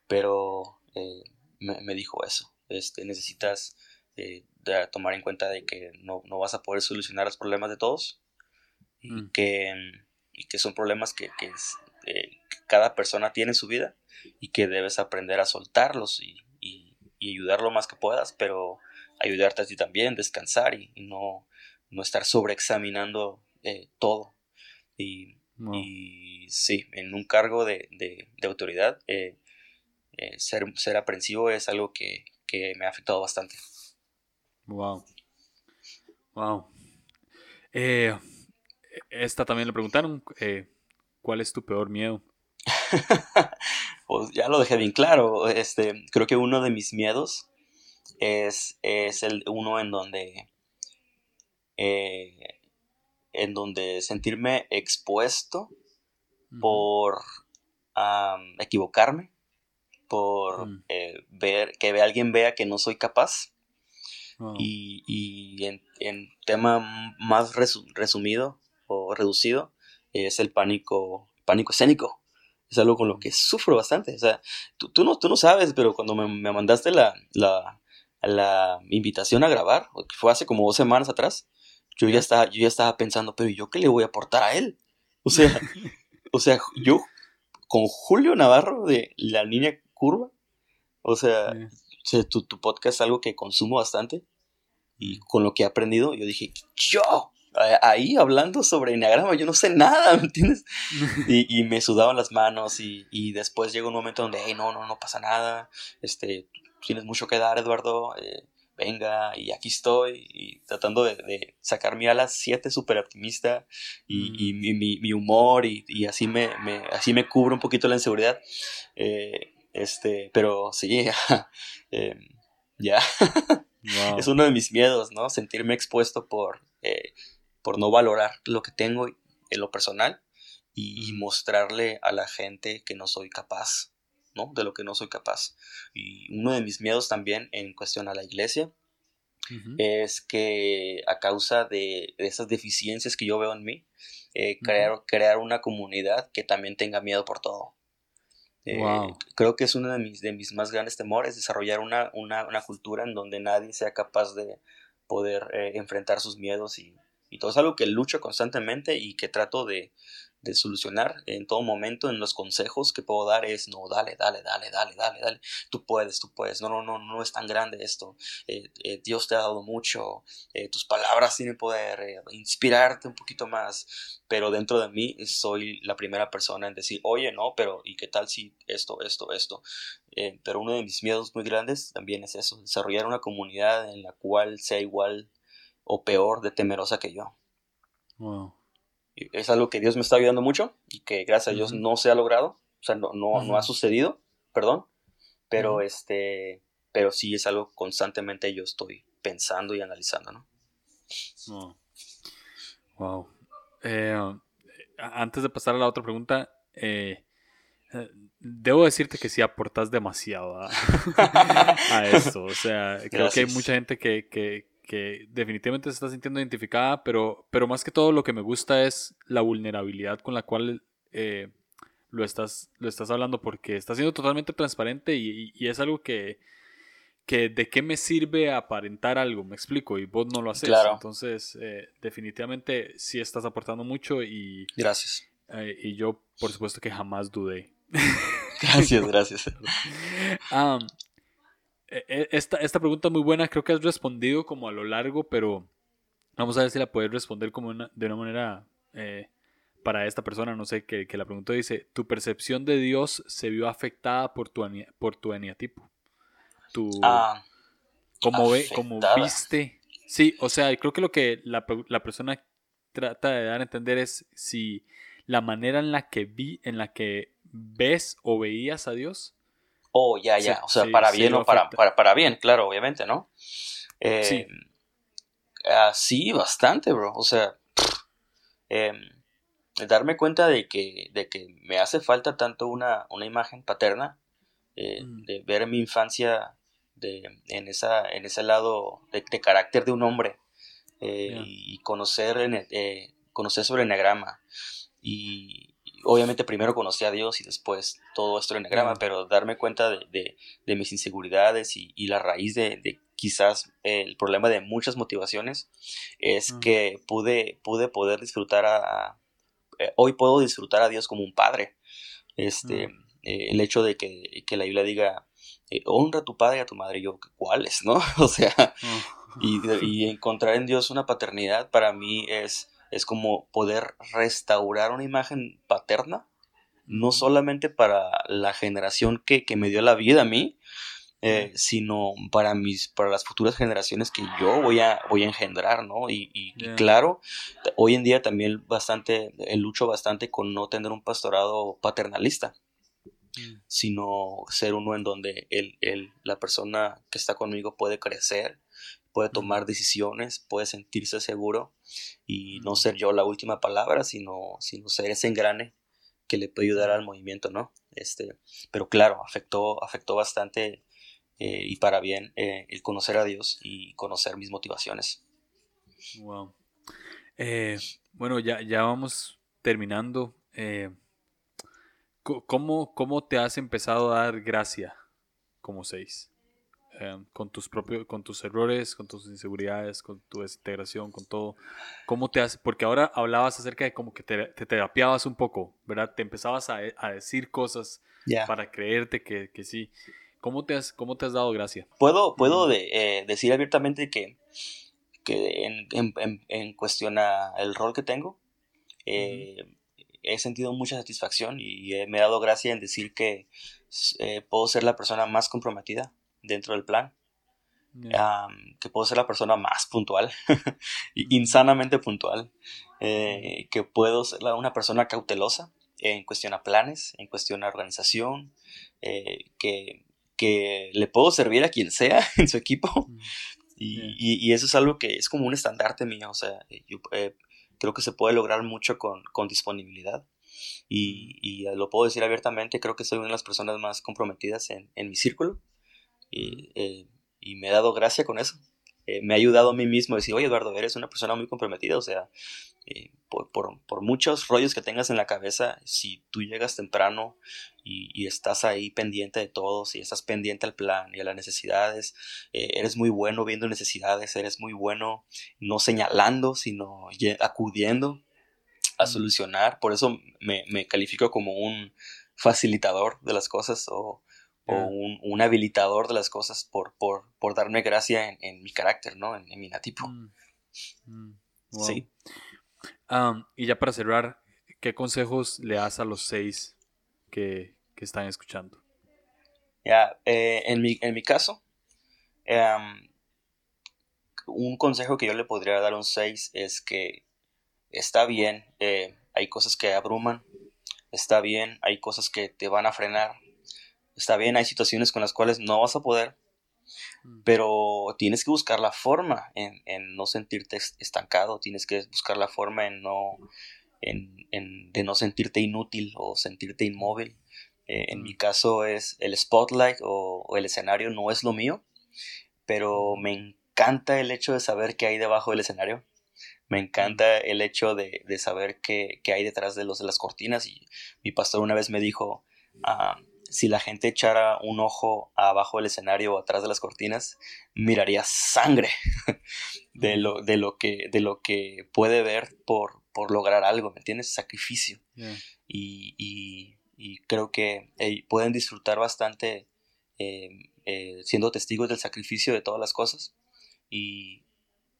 Pero eh, me, dijo eso, este, necesitas eh, tomar en cuenta de que no, vas a poder solucionar los problemas de todos y, mm. que, y que son problemas que, que, eh, cada persona tiene en su vida y que debes aprender a soltarlos y, y, y ayudar lo más que puedas, pero ayudarte a ti también, descansar y, no, no estar sobreexaminando eh, todo. Y, y, sí, en un cargo de, de, autoridad, eh, eh, ser, ser aprensivo es algo que, que, me ha afectado bastante. Wow. Wow. esta también le preguntaron, ¿cuál es tu peor miedo? pues ya lo dejé bien claro. Este, creo que uno de mis miedos es, es el uno en donde eh, en donde sentirme expuesto por equivocarme, por mm. eh, ver que alguien vea que no soy capaz. Y, en, tema más resumido o reducido es el pánico, pánico escénico. Es algo con lo que sufro bastante. O sea, tú, no, tú no sabes, pero cuando me, mandaste la, la, la, invitación a grabar, que fue hace como dos semanas atrás, yo ya estaba, yo ya estaba pensando, pero ¿yo qué le voy a aportar a él? O sea, o sea, yo con Julio Navarro de La Niña Curva, o sea, tu, tu, podcast es algo que consumo bastante y con lo que he aprendido, yo dije, yo, ahí hablando sobre enneagrama, yo no sé nada, ¿me entiendes? y, y, me sudaban las manos y, y, después llega un momento donde, hey, no, no, no pasa nada, este, tienes mucho que dar, Eduardo, eh, venga, y aquí estoy, y tratando de, sacar mi ala 7 súper optimista, y, mm. mi, humor, y, así, me, así me cubro un poquito la inseguridad. Eh, este, pero sí, eh, ya. es uno de mis miedos, ¿no? Sentirme expuesto por, eh, por no valorar lo que tengo en lo personal y, mostrarle a la gente que no soy capaz. ¿No? De lo que no soy capaz. Y uno de mis miedos también en cuestión a la iglesia es que a causa de, esas deficiencias que yo veo en mí, eh, crear, crear una comunidad que también tenga miedo por todo. Eh, creo que es uno de mis, de mis más grandes temores, desarrollar una, una, una cultura en donde nadie sea capaz de poder eh, enfrentar sus miedos y, y todo es algo que lucho constantemente y que trato de, de solucionar en todo momento en los consejos que puedo dar es no dale dale dale dale dale dale tú puedes tú puedes no no no no es tan grande esto eh, eh, Dios te ha dado mucho eh, tus palabras tienen poder inspirarte un poquito más pero dentro de mí soy la primera persona en decir oye no pero y qué tal si esto esto esto pero uno de mis miedos muy grandes también es eso desarrollar una comunidad en la cual sea igual o peor de temerosa que yo. Wow es algo que Dios me está ayudando mucho y que gracias a Dios no se ha logrado, o sea, no, no, ha sucedido, perdón, pero este, pero sí es algo constantemente yo estoy pensando y analizando, ¿no? Wow. Eh, antes de pasar a la otra pregunta, eh, eh, debo decirte que sí aportas demasiado a, esto. O sea, creo que hay mucha gente que, que definitivamente se está sintiendo identificada, pero, pero más que todo lo que me gusta es la vulnerabilidad con la cual eh, lo, estás, lo estás hablando, porque está siendo totalmente transparente y, es algo que, que de qué me sirve aparentar algo, me explico, y vos no lo haces. Claro. Entonces, eh, definitivamente sí estás aportando mucho y... Gracias. Eh, y yo, por supuesto que jamás dudé. Gracias, gracias. E, esta, esta pregunta es muy buena, creo que has respondido como a lo largo, pero vamos a ver si la puedes responder como de una manera eh, para esta persona, no sé, que, que, la pregunta dice, ¿tu percepción de Dios se vio afectada por tu, por tu eniatipo? Tu, ah, ¿Cómo, ve, como viste? Sí, o sea, creo que lo que la, la persona trata de dar a entender es si la manera en la que vi, en la que ves o veías a Dios. Oh, ya, ya. o sea, para bien o para, para, para, bien, claro, obviamente, ¿no? Eh, sí. Ah, sí, bastante, bro. O sea, eh, darme cuenta de que, de que me hace falta tanto una, una imagen paterna, eh, mm. de ver mi infancia de, en, esa, en ese lado de, carácter de un hombre eh, y conocer, eh, conocer sobre el enagrama. Y, obviamente primero conocí a Dios y después todo esto del enagrama, pero darme cuenta de, de, mis inseguridades y, y la raíz de, quizás el problema de muchas motivaciones es que pude, pude poder disfrutar a, eh, hoy puedo disfrutar a Dios como un padre. Este, eh, el hecho de que, la Biblia diga, eh, honra a tu padre y a tu madre, yo, ¿cuáles? ¿No? O sea, y, encontrar en Dios una paternidad para mí es, es como poder restaurar una imagen paterna, no solamente para la generación que, que me dio la vida a mí, eh, sino para mis para las futuras generaciones que yo voy a voy a engendrar no y, claro hoy en día también bastante eh, lucho bastante con no tener un pastorado paternalista mm. sino ser uno en donde el, el, la persona que está conmigo puede crecer puede tomar decisiones puede sentirse seguro y no ser yo la última palabra sino sino ser ese engrane que le puede ayudar al movimiento no este pero claro afectó afectó bastante eh, y para bien eh, el conocer a Dios y conocer mis motivaciones. Wow. Eh, bueno, ya, ya vamos terminando. ¿cómo, ¿Cómo te has empezado a dar gracia como seis? Con tus propios, con tus errores, con tus inseguridades, con tu desintegración, con todo. ¿Cómo te has, porque ahora hablabas acerca de como que te, te terapiabas un poco, ¿verdad? Te empezabas a, a decir cosas para creerte que, que sí. ¿Cómo te has, cómo te has dado gracia? Puedo, puedo de, eh, decir abiertamente que, que en, en, en, cuestión a el rol que tengo, eh, he sentido mucha satisfacción y me he dado gracia en decir que eh, puedo ser la persona más comprometida dentro del plan. que puedo ser la persona más puntual, insanamente puntual, que puedo ser una persona cautelosa en cuestión a planes, en cuestión a organización, que que le puedo servir a quien sea en su equipo. Mm, y, eso es algo que es como un estandarte mío. O sea, yo eh, creo que se puede lograr mucho con, disponibilidad. Y, lo puedo decir abiertamente, creo que soy una de las personas más comprometidas en, mi círculo. Y, eh, y, me he dado gracia con eso. Eh, me ha ayudado a mí mismo a decir, oye Eduardo, eres una persona muy comprometida. O sea, por, por, muchos rollos que tengas en la cabeza, si tú llegas temprano y, estás ahí pendiente de todo, si estás pendiente al plan y a las necesidades, eh, eres muy bueno viendo necesidades, eres muy bueno no señalando, sino acudiendo a solucionar. Por eso me, me califico como un facilitador de las cosas o, un, habilitador de las cosas por, por, por darme gracia en, mi carácter, ¿no? En, mi natipo. Mm. Mm. Sí. y ya para cerrar, ¿qué consejos le das a los seis que, están escuchando? Ya, eh, en, mi, en mi caso, em, un consejo que yo le podría dar a un 6 es que está bien, eh, hay cosas que abruman, está bien, hay cosas que te van a frenar, está bien, hay situaciones con las cuales no vas a poder, mm. pero tienes que buscar la forma en, en no sentirte estancado, tienes que buscar la forma en no en, de no sentirte inútil o sentirte inmóvil. Eh, en mi caso es el spotlight o, el escenario no es lo mío, pero me encanta el hecho de saber qué hay debajo del escenario. Me encanta el hecho de, saber qué, hay detrás de, los, de las cortinas. Y mi pastor una vez me dijo, ah, si la gente echara un ojo abajo del escenario o atrás de las cortinas, miraría sangre de lo, de lo, que, de lo que puede ver por, por lograr algo, ¿me entiendes? Sacrificio. Y, y, y, creo que pueden disfrutar bastante eh, eh, siendo testigos del sacrificio de todas las cosas. Y,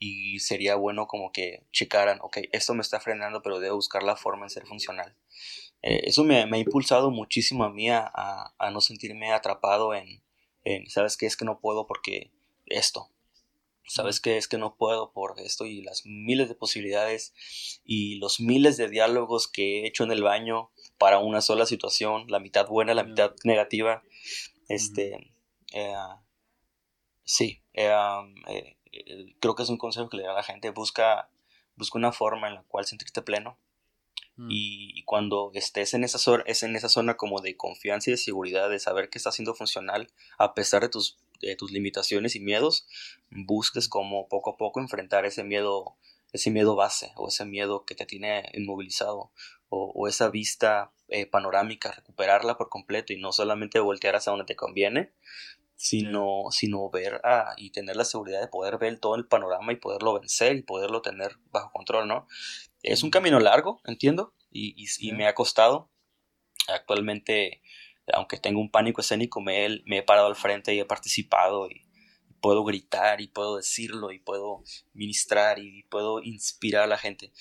y sería bueno como que checaran, ok, esto me está frenando, pero debo buscar la forma en ser funcional. Eh, eso me, ha impulsado muchísimo a mí a, no sentirme atrapado en, ¿sabes qué? Es que no puedo porque esto. ¿Sabes qué? Es que no puedo por esto y las miles de posibilidades y los miles de diálogos que he hecho en el baño para una sola situación, la mitad buena, la mitad negativa. Este, eh, sí, eh, creo que es un consejo que le da a la gente. Busca, busca una forma en la cual sentirte pleno Mm. Y, cuando estés en esa, zona, es en esa zona como de confianza y de seguridad, de saber que está siendo funcional, a pesar de tus, de tus limitaciones y miedos, busques como poco a poco enfrentar ese miedo, ese miedo base o ese miedo que te tiene inmovilizado o, esa vista eh, panorámica, recuperarla por completo y no solamente voltear hacia donde te conviene, sino, sino ver y tener la seguridad de poder ver todo el panorama y poderlo vencer y poderlo tener bajo control, ¿no? Es un camino largo, entiendo, y, y, me ha costado. Actualmente, aunque tengo un pánico escénico, me he, parado al frente y he participado y, puedo gritar y puedo decirlo y puedo ministrar y puedo inspirar a la gente.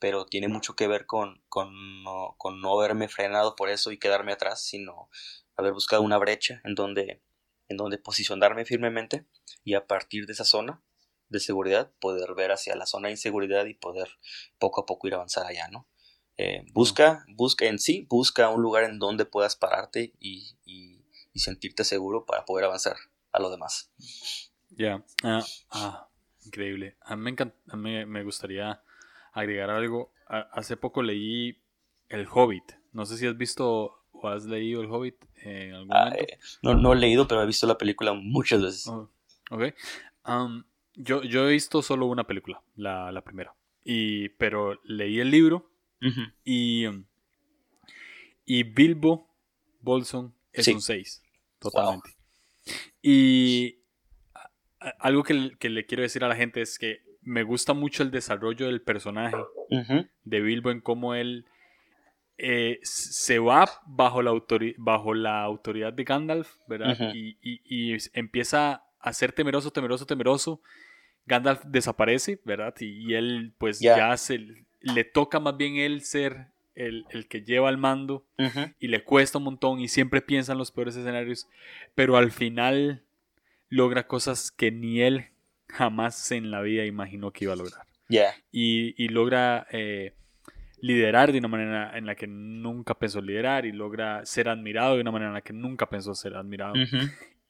Pero tiene mucho que ver con, con, no, con no haberme frenado por eso y quedarme atrás, sino haber buscado una brecha en donde, en donde posicionarme firmemente y a partir de esa zona de seguridad, poder ver hacia la zona de inseguridad y poder poco a poco ir a avanzar allá, ¿no? Eh, busca, busca en sí, busca un lugar en donde puedas pararte y, sentirte seguro para poder avanzar a lo demás. Ya, ah, ah, increíble. A mí, me, me, gustaría agregar algo. hace poco leí El Hobbit. No sé si has visto o has leído El Hobbit en algún ah, momento. Eh, no, no he leído, pero he visto la película muchas veces. Oh, ok. Yo, yo he visto solo una película, la, la primera. Y, pero leí el libro y, y Bilbo Bolson es un 6, totalmente. Y algo que, que, le quiero decir a la gente es que me gusta mucho el desarrollo del personaje de Bilbo en cómo él eh, se va bajo la, bajo la autoridad de Gandalf, ¿verdad? y, y, y, empieza a ser temeroso, temeroso, temeroso Gandalf desaparece, ¿verdad? Y, él pues ya se le toca más bien él ser el, que lleva el mando y le cuesta un montón y siempre piensa en los peores escenarios, pero al final logra cosas que ni él jamás en la vida imaginó que iba a lograr. Y, logra eh, liderar de una manera en la que nunca pensó liderar y logra ser admirado de una manera en la que nunca pensó ser admirado.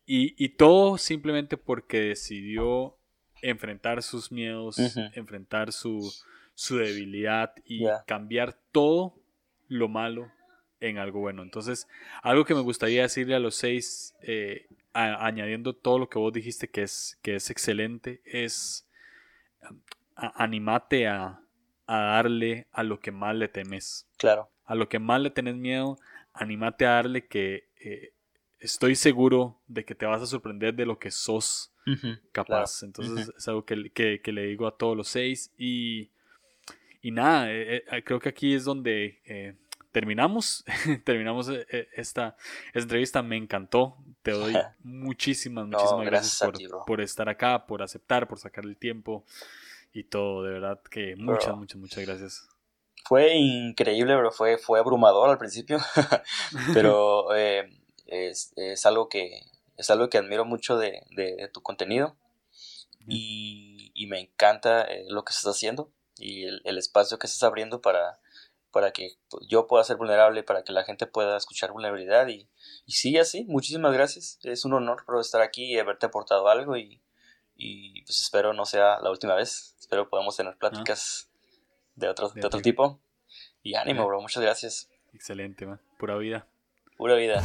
y, y, todo simplemente porque decidió enfrentar sus miedos, enfrentar su, debilidad y cambiar todo lo malo en algo bueno. Entonces, algo que me gustaría decirle a los seis, eh, añadiendo todo lo que vos dijiste que es, que es excelente, es animate a, darle a lo que más le temes. Claro. A lo que más le tenés miedo, animate a darle que eh, estoy seguro de que te vas a sorprender de lo que sos capaz. Entonces es algo que, le digo a todos los seis. Y, y nada, eh, eh, creo que aquí es donde eh, terminamos. terminamos esta, entrevista. Me encantó. Te doy muchísimas, muchísimas gracias, por, estar acá, por aceptar, por sacar el tiempo y todo. De verdad que muchas, muchas, muchas gracias fue increíble, pero fue, fue abrumador al principio. pero es, es, algo que es algo que admiro mucho de, tu contenido y, me encanta eh, lo que estás haciendo y el, espacio que estás abriendo para, para que yo pueda ser vulnerable, para que la gente pueda escuchar vulnerabilidad y, y sigue así. Muchísimas gracias. Es un honor por estar aquí y haberte aportado algo y, pues espero no sea la última vez. Espero podamos tener pláticas de, otro, de, otro tipo. Y ánimo, bro. Muchas gracias. Excelente, man. Pura vida. Pura vida.